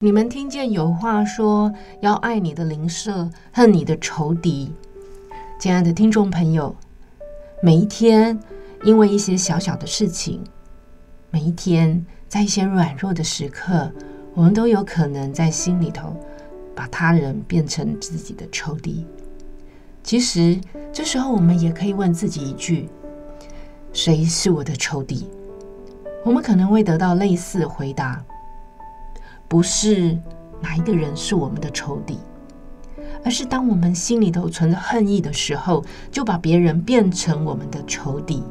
你们听见有话说，要爱你的邻舍，恨你的仇敌。亲爱的听众朋友，每一天因为一些小小的事情，每一天在一些软弱的时刻，我们都有可能在心里头把他人变成自己的仇敌。其实这时候我们也可以问自己一句：谁是我的仇敌？我们可能会得到类似回答。不是哪一个人是我们的仇敌，而是当我们心里头存着恨意的时候，就把别人变成我们的仇敌。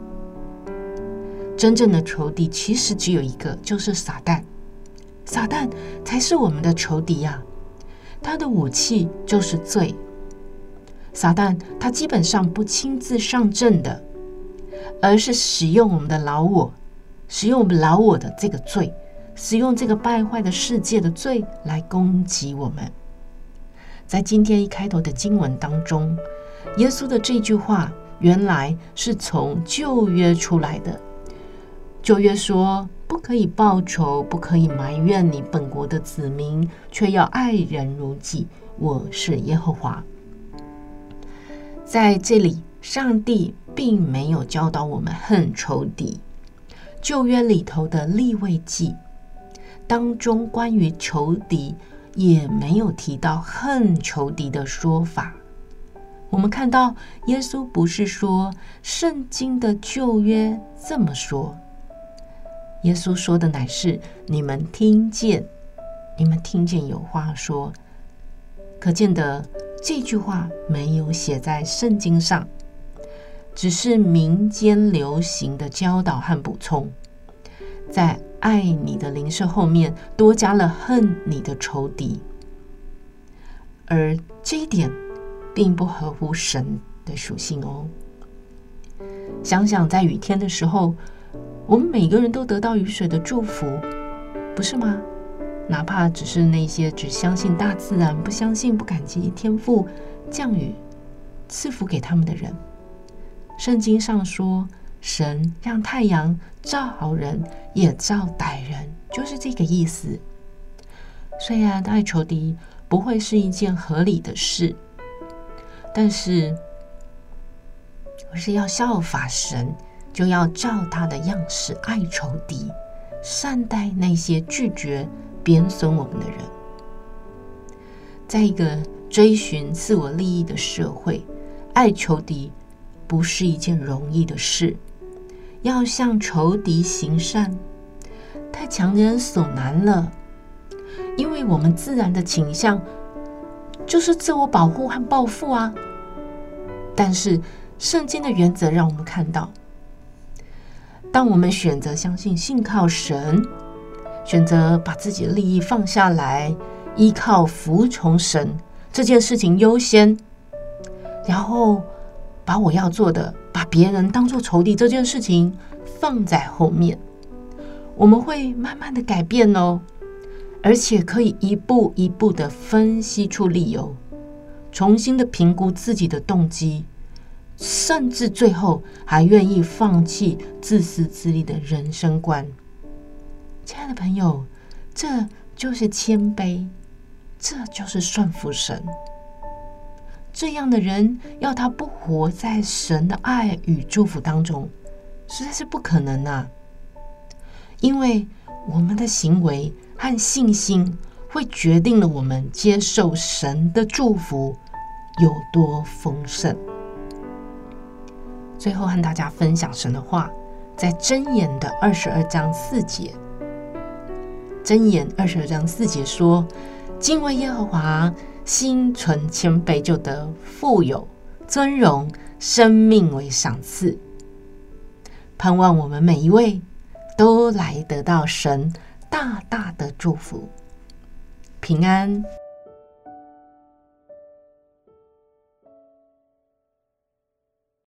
真正的仇敌其实只有一个，就是撒旦。撒旦才是我们的仇敌呀！他的武器就是罪。撒旦他基本上不亲自上阵的，而是使用我们的老我，使用我们老我的这个罪。使用这个败坏的世界的罪来攻击我们。在今天一开头的经文当中，耶稣的这句话原来是从旧约出来的。旧约说：“不可以报仇，不可以埋怨你本国的子民，却要爱人如己。我是耶和华。”在这里，上帝并没有教导我们恨仇敌。旧约里头的立位记。当中关于仇敌也没有提到恨仇敌的说法。我们看到耶稣不是说圣经的旧约这么说，耶稣说的乃是你们听见，你们听见有话说，可见得这句话没有写在圣经上，只是民间流行的教导和补充，在。爱你的邻舍后面多加了恨你的仇敌，而这一点并不合乎神的属性哦。想想在雨天的时候，我们每个人都得到雨水的祝福，不是吗？哪怕只是那些只相信大自然、不相信、不感激天父降雨赐福给他们的人，圣经上说。神让太阳照好人，也照歹人，就是这个意思。虽然爱仇敌不会是一件合理的事，但是我是要效法神，就要照他的样式爱仇敌，善待那些拒绝贬损我们的人。在一个追寻自我利益的社会，爱仇敌不是一件容易的事。要向仇敌行善，太强人所难了。因为我们自然的倾向就是自我保护和报复啊。但是圣经的原则让我们看到，当我们选择相信、信靠神，选择把自己的利益放下来，依靠服从神这件事情优先，然后把我要做的。把别人当做仇敌这件事情放在后面，我们会慢慢的改变哦，而且可以一步一步的分析出理由，重新的评估自己的动机，甚至最后还愿意放弃自私自利的人生观。亲爱的朋友，这就是谦卑，这就是顺服神。这样的人要他不活在神的爱与祝福当中，实在是不可能啊！因为我们的行为和信心会决定了我们接受神的祝福有多丰盛。最后和大家分享神的话，在箴言的二十二章四节，箴言二十二章四节说：“敬畏耶和华。”心存谦卑，就得富有尊荣，生命为赏赐。盼望我们每一位都来得到神大大的祝福。平安。